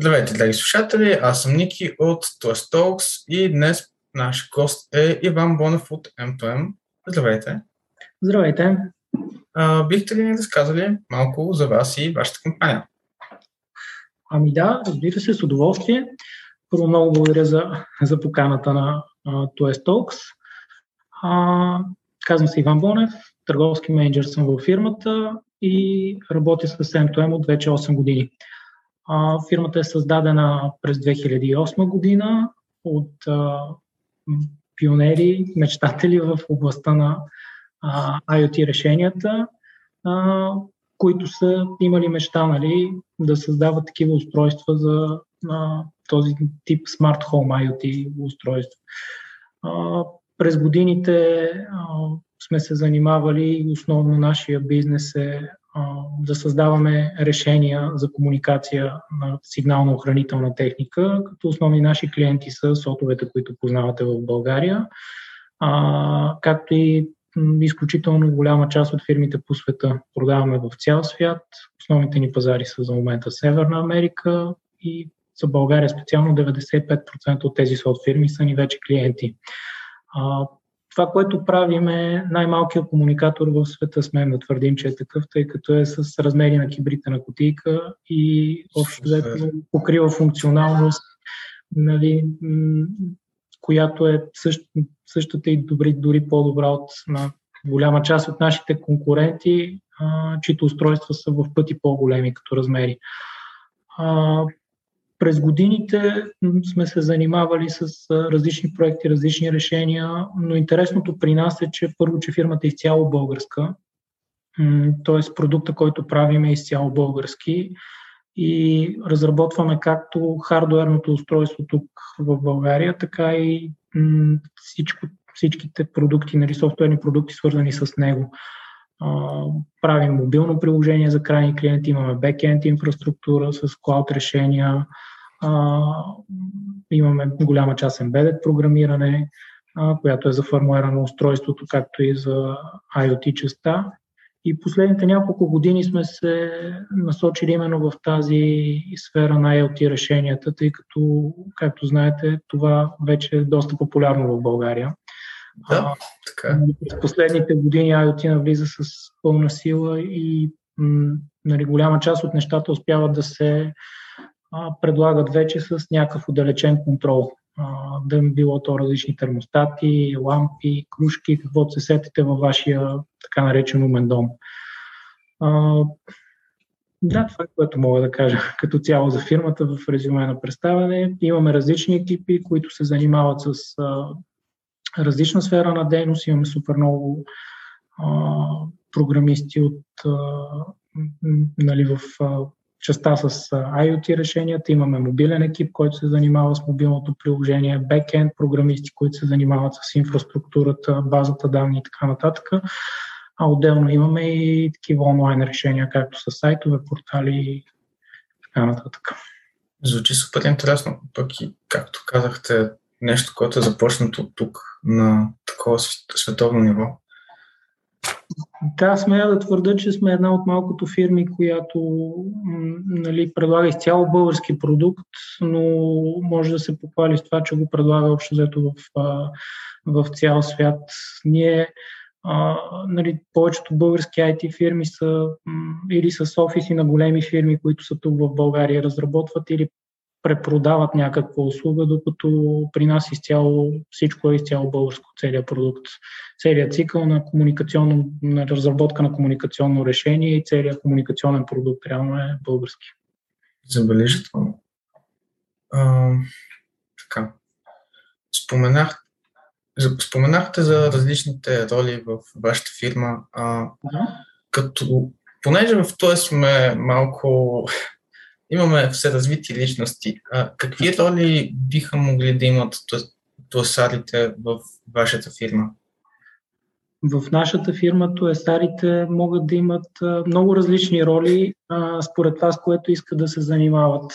Здравейте, драги слушатели! Аз съм Ники от Toast Talks и днес наш гост е Иван Бонев от M2M. Здравейте! Здравейте! А, бихте ли ни разказали малко за вас и вашата компания? Ами да, разбира се, с удоволствие. Първо много благодаря за, за поканата на Toast Talks. А, казвам се Иван Бонев, търговски менеджер съм във фирмата и работя с M2M от вече 8 години. Фирмата е създадена през 2008 година от пионери, мечтатели в областта на IoT решенията, които са имали мечта нали, да създават такива устройства за този тип Smart Home IoT устройства. През годините сме се занимавали, основно нашия бизнес е да създаваме решения за комуникация на сигнално-охранителна техника, като основни наши клиенти са сотовете, които познавате в България, а, както и изключително голяма част от фирмите по света продаваме в цял свят. Основните ни пазари са за момента Северна Америка и за България специално 95% от тези сот фирми са ни вече клиенти. А, това, което правим е най-малкият комуникатор в света, смеем да твърдим, че е такъв, тъй като е с размери на кибрита на кутийка и общо взето покрива функционалност, нали, която е същ, същата и добри, дори по-добра от на голяма част от нашите конкуренти, а, чието устройства са в пъти по-големи като размери. А, през годините сме се занимавали с различни проекти, различни решения, но интересното при нас е, че първо, че фирмата е изцяло българска, т.е. продукта, който правим е изцяло български и разработваме както хардуерното устройство тук в България, така и всичко, всичките продукти, нали, софтуерни продукти, свързани с него. правим мобилно приложение за крайни клиенти, имаме бекенд инфраструктура с клауд решения, а, имаме голяма част embedded програмиране, а, която е за фармуера на устройството, както и за IoT частта. И последните няколко години сме се насочили именно в тази сфера на IoT решенията, тъй като, както знаете, това вече е доста популярно в България. Да, така. През последните години IoT навлиза с пълна сила и нали, голяма част от нещата успяват да се предлагат вече с някакъв отдалечен контрол. Да им било то различни термостати, лампи, кружки, каквото се сетите във вашия така наречен умен дом. Да, това е което мога да кажа като цяло за фирмата в резюме на представяне. Имаме различни екипи, които се занимават с а, различна сфера на дейност. Имаме супер много а, програмисти от, а, нали, в а, частта с IoT решенията, имаме мобилен екип, който се занимава с мобилното приложение, бекенд програмисти, които се занимават с инфраструктурата, базата данни и така нататък. А отделно имаме и такива онлайн решения, както с сайтове, портали и така нататък. Звучи супер интересно. Пък и, както казахте, нещо, което е започнато тук на такова световно ниво. Да, смея да твърда, че сме една от малкото фирми, която нали, предлага изцяло български продукт, но може да се похвали с това, че го предлага общо взето в, в цял свят. Ние а, нали, повечето български IT фирми са или с офиси на големи фирми, които са тук в България, разработват или препродават някаква услуга, докато при нас изцяло всичко е изцяло българско, целият продукт. Целият цикъл на комуникационно, на разработка на комуникационно решение и целият комуникационен продукт реално е български. Забележително. А, така. Споменах, споменахте за различните роли в вашата фирма. А, като, понеже в това сме малко имаме все развити личности. А, какви роли биха могли да имат туасарите в вашата фирма? В нашата фирма туесарите могат да имат много различни роли а, според това, с което искат да се занимават.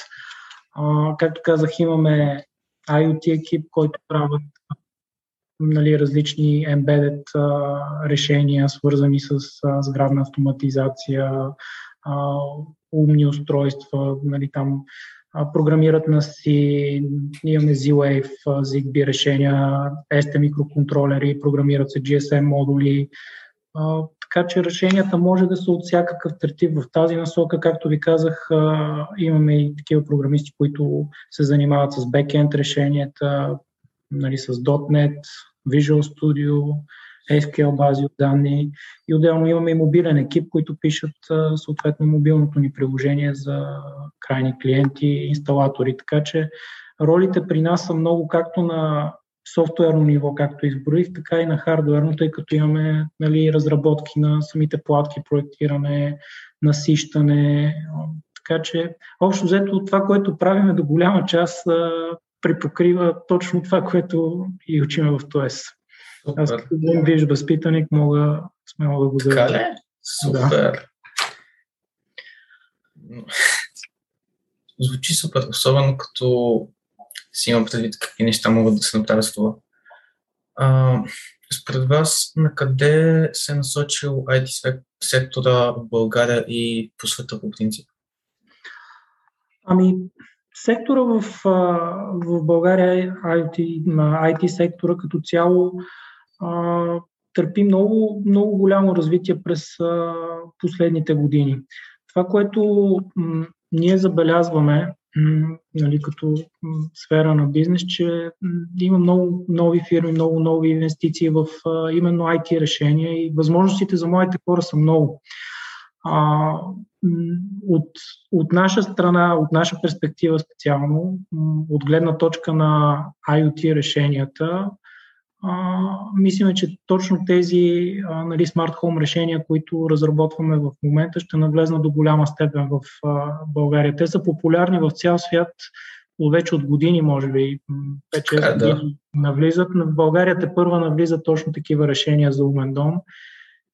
А, както казах, имаме IoT екип, който правят нали, различни embedded а, решения, свързани с а, сградна автоматизация, а, умни устройства, нали, там програмират на си, имаме Z-Wave, ZigBee решения, ST микроконтролери, програмират се GSM модули, така че решенията може да са от всякакъв третив в тази насока. Както ви казах, имаме и такива програмисти, които се занимават с бекенд решенията, нали, с .NET, Visual Studio, SQL бази от данни и отделно имаме и мобилен екип, които пишат съответно мобилното ни приложение за крайни клиенти, инсталатори. Така че ролите при нас са много както на софтуерно ниво, както изброих, така и на хардуерно, тъй като имаме нали, разработки на самите платки, проектиране, насищане. Така че, общо взето, това, което правиме до голяма част, припокрива точно това, което и учиме в ТОЕС. Аз като бъдем виж възпитаник, мога смело да го заявя. Така ли? Супер. Да. Звучи супер, особено като си имам предвид какви неща могат да се направят с това. А, според вас, на къде се е насочил IT сектора в България и по света по принцип? Ами, сектора в, в България, IT, на IT сектора като цяло, търпи много, много голямо развитие през последните години. Това, което м- ние забелязваме нали, като сфера на бизнес, че има много нови фирми, много нови инвестиции в именно IT решения и възможностите за моите хора са много. От, от наша страна, от наша перспектива специално, от гледна точка на IoT решенията, а, мислиме, че точно тези а, нали, смарт хоум решения, които разработваме в момента, ще навлезнат до голяма степен в а, България. Те са популярни в цял свят вече от години, може би, 5-6 е, да. години навлизат. В България те първа навлизат точно такива решения за умен дом.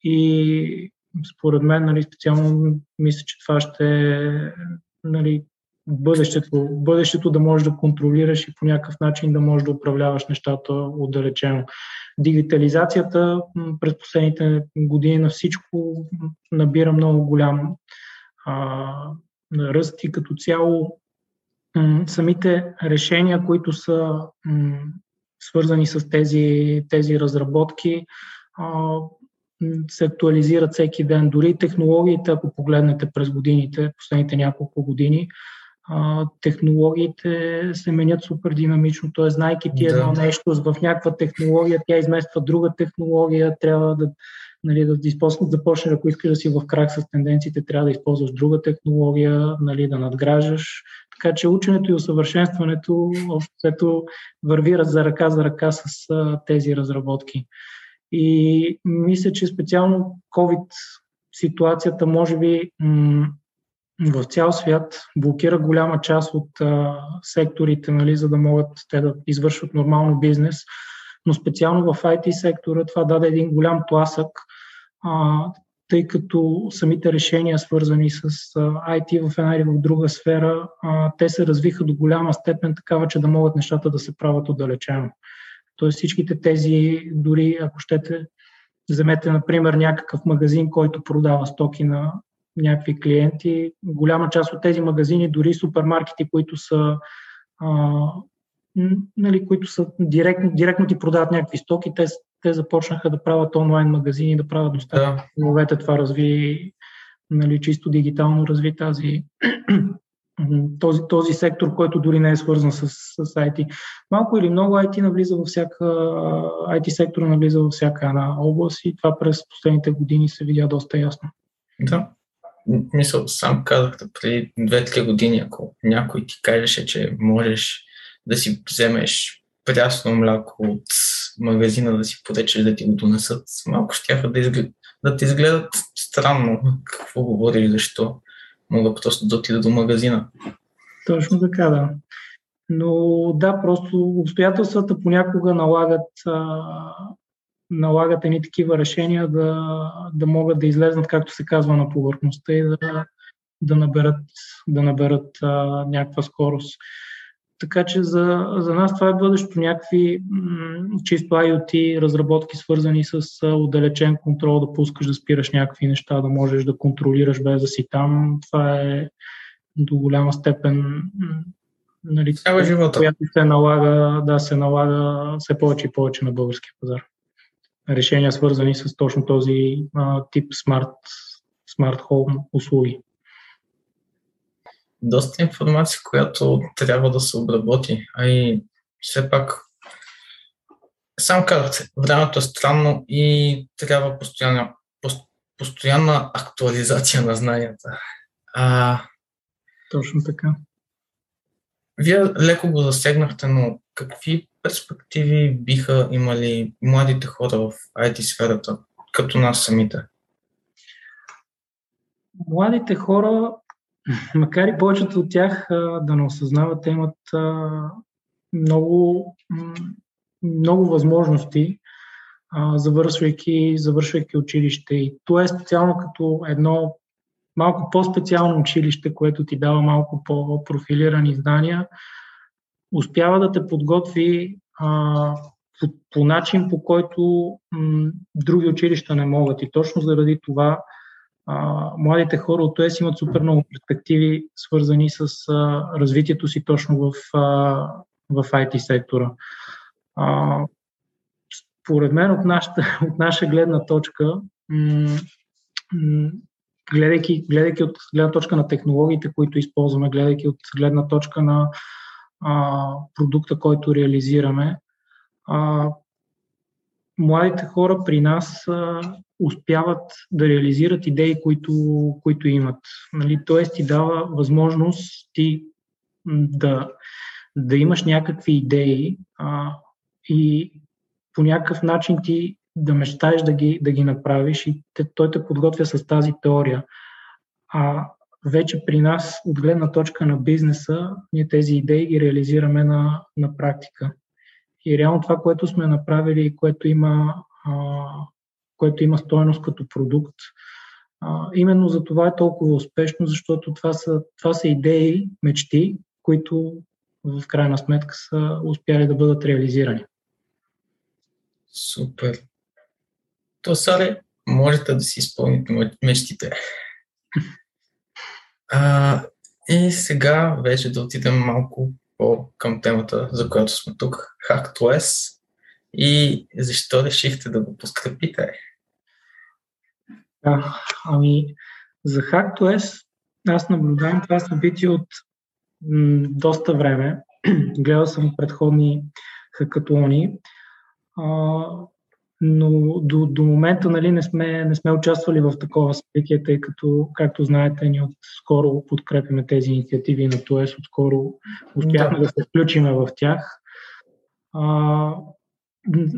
И според мен, нали, специално мисля, че това ще нали, бъдещето, бъдещето да можеш да контролираш и по някакъв начин да можеш да управляваш нещата отдалечено. Дигитализацията през последните години на всичко набира много голям а, ръст и като цяло м- самите решения, които са м- свързани с тези, тези разработки, а, се актуализират всеки ден. Дори технологиите, ако погледнете през годините, последните няколко години, а, технологиите се менят супер динамично. Т.е. знайки ти едно да. нещо в някаква технология, тя измества друга технология, трябва да, нали, да използваш, започнеш, ако искаш да си в крак с тенденциите, трябва да използваш друга технология, нали, да надграждаш. Така че ученето и усъвършенстването общото върви за ръка за ръка с а, тези разработки. И мисля, че специално COVID ситуацията може би м- в цял свят блокира голяма част от а, секторите, нали, за да могат те да извършват нормално бизнес. Но специално в IT сектора това даде един голям тласък, а, тъй като самите решения, свързани с а, IT в една или в друга сфера, а, те се развиха до голяма степен такава, че да могат нещата да се правят отдалечено. Тоест всичките тези, дори ако щете, вземете, например, някакъв магазин, който продава стоки на някакви клиенти. Голяма част от тези магазини, дори супермаркети, които са а, нали, които са директно, директно ти продават някакви стоки, те, те започнаха да правят онлайн магазини, да правят доставки. Да. Това разви нали, чисто дигитално разви тази, този, този сектор, който дори не е свързан с, с IT. Малко или много IT навлиза във всяка, IT сектора навлиза във всяка една област и това през последните години се видя доста ясно. Да, мисъл, сам казахте преди 2-3 години, ако някой ти кажеше, че можеш да си вземеш прясно мляко от магазина да си поречеш да ти го донесат, малко ще да, изглед... да те изгледат странно какво говориш, защо мога просто да отида до магазина. Точно така, да. Но да, просто обстоятелствата понякога налагат а, налагат едни такива решения да, да могат да излезнат, както се казва, на повърхността и да, да наберат, да наберат а, някаква скорост. Така че за, за нас това е бъдещо някакви м- чисто IoT разработки, свързани с а, отдалечен контрол, да пускаш да спираш някакви неща, да можеш да контролираш без да си там. Това е до голяма степен нали, Цяла живота. която се налага, да, се налага все повече и повече на българския пазар. Решения свързани с точно този а, тип смарт, смарт хоум услуги. Доста информация, която трябва да се обработи, а и все пак Сам казахте, времето е странно и трябва постоянна, постоянна актуализация на знанията. А, Точно така. Вие леко го засегнахте, но какви перспективи биха имали младите хора в IT сферата, като нас самите? Младите хора, макар и повечето от тях да не осъзнават, имат много, много възможности, завършвайки, завършвайки училище. И то е специално като едно малко по-специално училище, което ти дава малко по-профилирани знания, успява да те подготви а, по, по начин, по който м, други училища не могат. И точно заради това а, младите хора от ОЕС имат супер много перспективи, свързани с а, развитието си точно в, а, в IT сектора. А, според мен от, нашата, от наша гледна точка, м- гледайки, гледайки от гледна точка на технологиите, които използваме, гледайки от гледна точка на а, продукта, който реализираме, а, младите хора при нас а, успяват да реализират идеи, които, които имат. Нали? Тоест ти дава възможност ти да, да имаш някакви идеи а, и по някакъв начин ти да мечтаеш да ги, да ги направиш и те, той те подготвя с тази теория. А вече при нас, от гледна точка на бизнеса, ние тези идеи ги реализираме на, на практика. И реално това, което сме направили което има, а, което има стоеност като продукт, а, именно за това е толкова успешно, защото това са, това са идеи, мечти, които в крайна сметка са успяли да бъдат реализирани. Супер то Сале, можете да си изпълните мечтите. А, и сега вече да отидем малко по към темата, за която сме тук, HackTOS и защо решихте да го подкрепите? Да, ами за HackTOS аз наблюдавам това събитие от м- доста време. Гледал съм предходни хакатони. Но до, до момента нали, не, сме, не сме участвали в такова събитие, тъй като, както знаете, ние скоро подкрепяме тези инициативи на ТОЕС, отскоро успяхме да, да се включиме в тях. А,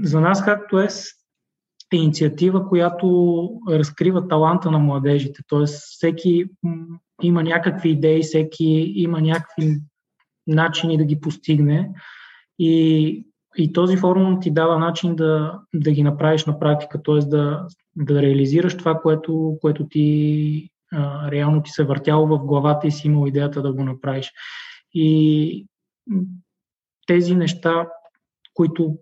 за нас, както е, е инициатива, която разкрива таланта на младежите, т.е. всеки има някакви идеи, всеки има някакви начини да ги постигне и и този форум ти дава начин да, да ги направиш на практика, т.е. Да, да реализираш това, което, което ти а, реално ти се въртяло в главата и си имал идеята да го направиш. И тези неща, които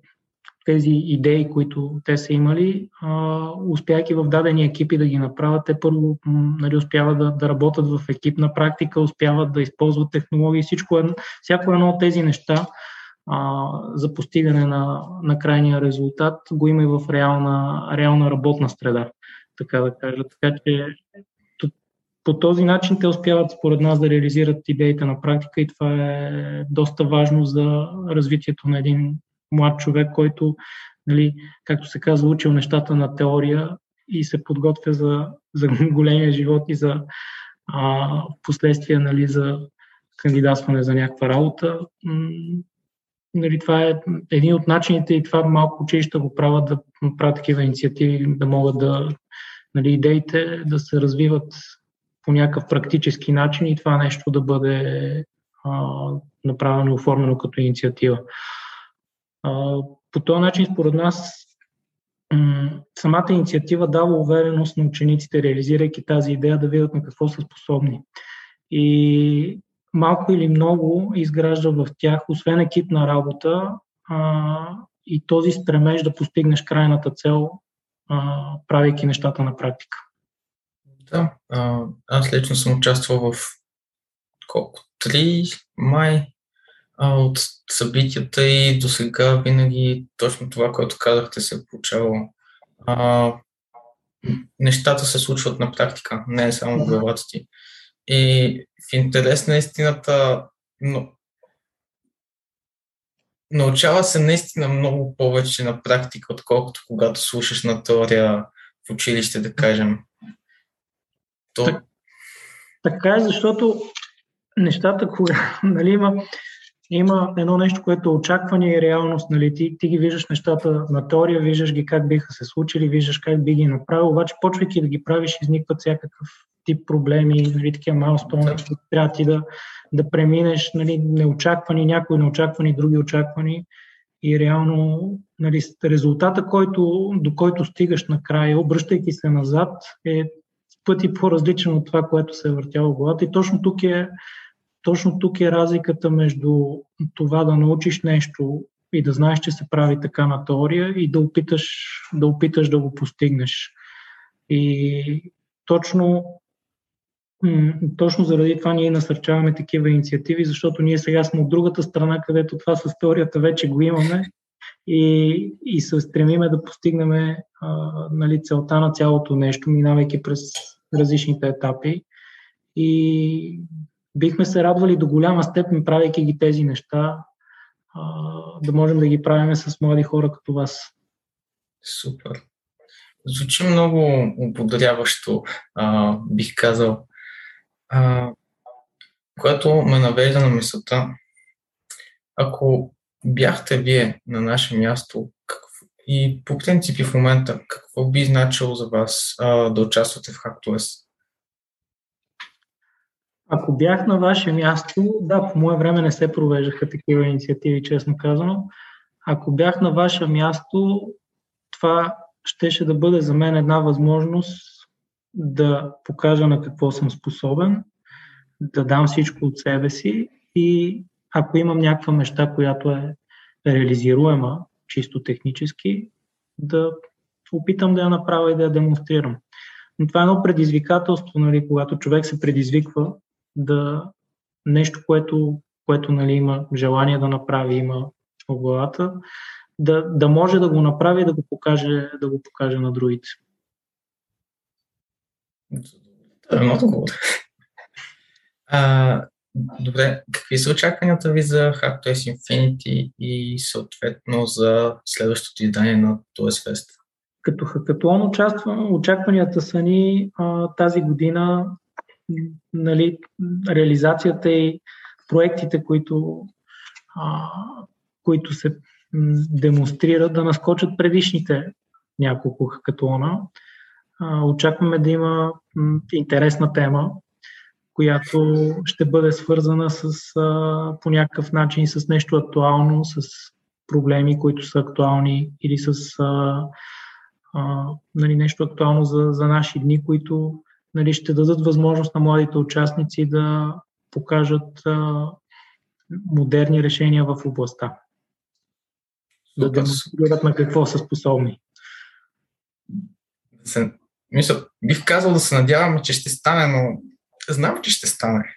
тези идеи, които те са имали, успяйки в дадени екипи да ги направят, те първо нали, успяват да, да работят в екипна практика, успяват да използват технологии, всичко, всяко едно от тези неща а, за постигане на, на крайния резултат го има и в реална, реална работна среда, така да кажа. Така че по този начин те успяват според нас да реализират идеите на практика и това е доста важно за развитието на един млад човек, който, нали, както се казва, учил нещата на теория и се подготвя за, за големия живот и за а, последствия нали, за кандидатстване за някаква работа нали, това е един от начините и това малко училища го правят да правят такива инициативи, да могат да нали, идеите да се развиват по някакъв практически начин и това нещо да бъде а, направено и оформено като инициатива. А, по този начин, според нас, самата инициатива дава увереност на учениците, реализирайки тази идея, да видят на какво са способни. И малко или много изгражда в тях, освен екипна работа а, и този стремеж да постигнеш крайната цел, а, правейки нещата на практика. Да, а, аз лично съм участвал в колко, 3 май а, от събитията и до сега винаги точно това, което казахте, се е получавало. А, нещата се случват на практика, не само в главата ти. И в интерес на истината, но, научава се наистина много повече на практика, отколкото когато слушаш на теория в училище, да кажем. То... Так, така е, защото нещата, кога нали, има, има едно нещо, което е очакване и реалност. Нали, ти, ти ги виждаш нещата на теория, виждаш ги как биха се случили, виждаш как би ги направил, обаче почвайки да ги правиш, изникват всякакъв тип проблеми, нали, такива малстони, да. трябва ти да, да преминеш нали, неочаквани, някои неочаквани, други очаквани и реално нали, резултата, който, до който стигаш накрая, обръщайки се назад, е пъти по-различен от това, което се е въртяло в главата. И точно тук е, точно тук е разликата между това да научиш нещо и да знаеш, че се прави така на теория и да опиташ да, опиташ да го постигнеш. И точно точно заради това ние насърчаваме такива инициативи, защото ние сега сме от другата страна, където това с теорията вече го имаме и, и се стремиме да постигнем нали, целта на цялото нещо, минавайки през различните етапи. И бихме се радвали до голяма степен, правейки ги тези неща, а, да можем да ги правим с млади хора като вас. Супер. Звучи много ободряващо, а, бих казал а, което ме навежда на мисълта, ако бяхте вие на наше място какво, и по принцип и в момента, какво би значило за вас а, да участвате в HackToS? Ако бях на ваше място, да, по мое време не се провеждаха такива инициативи, честно казано. Ако бях на ваше място, това щеше да бъде за мен една възможност да покажа на какво съм способен, да дам всичко от себе си и ако имам някаква неща, която е реализируема чисто технически, да опитам да я направя и да я демонстрирам. Но това е едно предизвикателство, нали, когато човек се предизвиква да нещо, което, което нали, има желание да направи, има в главата, да, да може да го направи и да го покаже, да го покаже на другите. Това е. А, добре, какви са очакванията ви за HackToys Infinity и съответно за следващото издание на TOS Fest? Като хакатуон очакванията са ни а, тази година нали, реализацията и проектите, които, а, които се демонстрират да наскочат предишните няколко хакатуона. Очакваме да има интересна тема, която ще бъде свързана с, по някакъв начин с нещо актуално, с проблеми, които са актуални или с а, а, нали, нещо актуално за, за наши дни, които нали, ще дадат възможност на младите участници да покажат а, модерни решения в областта. Да демонстрират на какво са способни мисля, бих казал да се надяваме, че ще стане, но знам, че ще стане.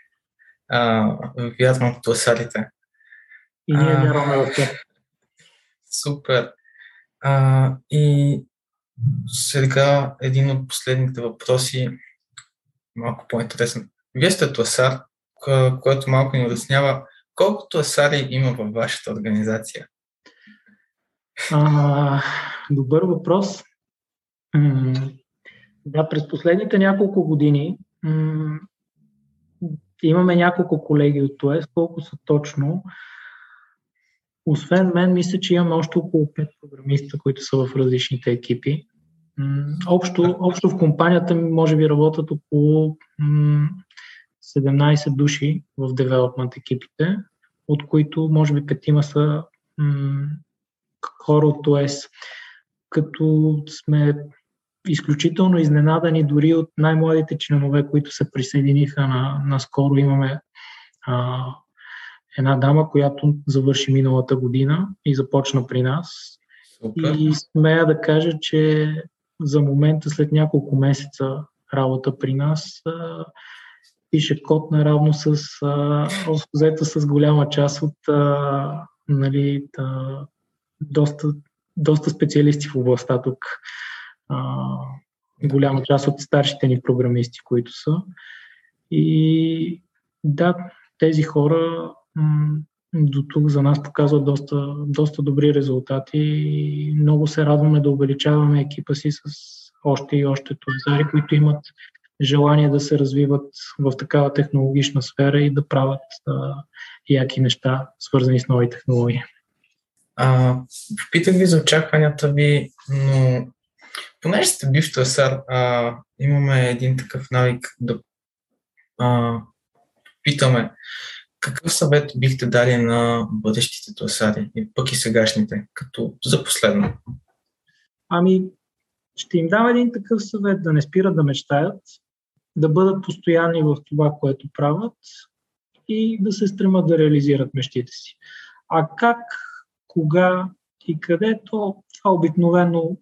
А, вярвам в пласарите. И ние вярваме в това. Супер. А, и сега един от последните въпроси, малко по-интересен. Вие сте тласар, което малко ни улеснява. Колко тласари има във вашата организация? А, добър въпрос. Да, през последните няколко години м- имаме няколко колеги от ТОЕС, колко са точно. Освен мен, мисля, че имаме още около 5 програмиста, които са в различните екипи. М- общо, общо в компанията ми може би работят около м- 17 души в девелопмент екипите, от които може би петима са м- хора от ТОЕС. Като сме изключително изненадани дори от най-младите членове, които се присъединиха на, наскоро. Имаме а, една дама, която завърши миналата година и започна при нас. Супер. И смея да кажа, че за момента, след няколко месеца работа при нас, а, пише код наравно с, взето с голяма част от а, нали, а, доста, доста специалисти в областта тук. А, голяма част от старшите ни програмисти, които са. И да, тези хора м- до тук за нас показват доста, доста добри резултати и много се радваме да увеличаваме екипа си с още и още тузари, които имат желание да се развиват в такава технологична сфера и да правят а, яки неща, свързани с нови технологии. А, попитах ви за очакванията ви, но понеже сте бив търсар, а, имаме един такъв навик да а, питаме какъв съвет бихте дали на бъдещите търсари и пък и сегашните, като за последно? Ами, ще им дам един такъв съвет да не спират да мечтаят, да бъдат постоянни в това, което правят и да се стремат да реализират мечтите си. А как, кога и къде, то това обикновено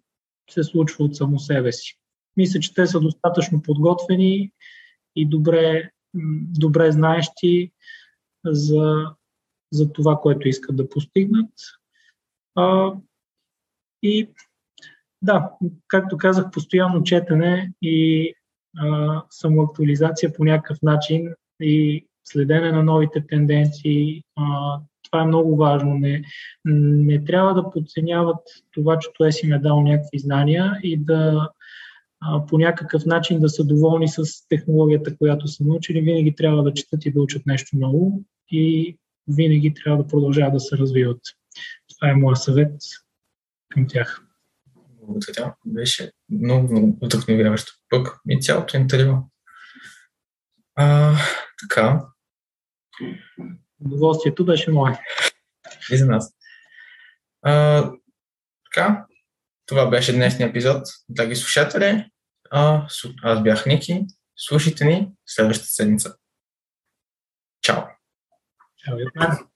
се случва от само себе си. Мисля, че те са достатъчно подготвени и добре, добре знаещи за, за това, което искат да постигнат. А, и да, както казах, постоянно четене и а, самоактуализация по някакъв начин и следене на новите тенденции. А, това е много важно. Не, не трябва да подценяват това, че той си им е дал някакви знания и да а, по някакъв начин да са доволни с технологията, която са научили. Винаги трябва да четат и да учат нещо ново и винаги трябва да продължават да се развиват. Това е моят съвет към тях. Благодаря. Беше много, много вдъхновяващо. Пък и цялото интервю. А, така. Удоволствието беше мое. И за нас. А, така. Това беше днешния епизод. Драги слушатели, а, аз бях Ники. Слушайте ни следващата седмица. Чао! Ciao,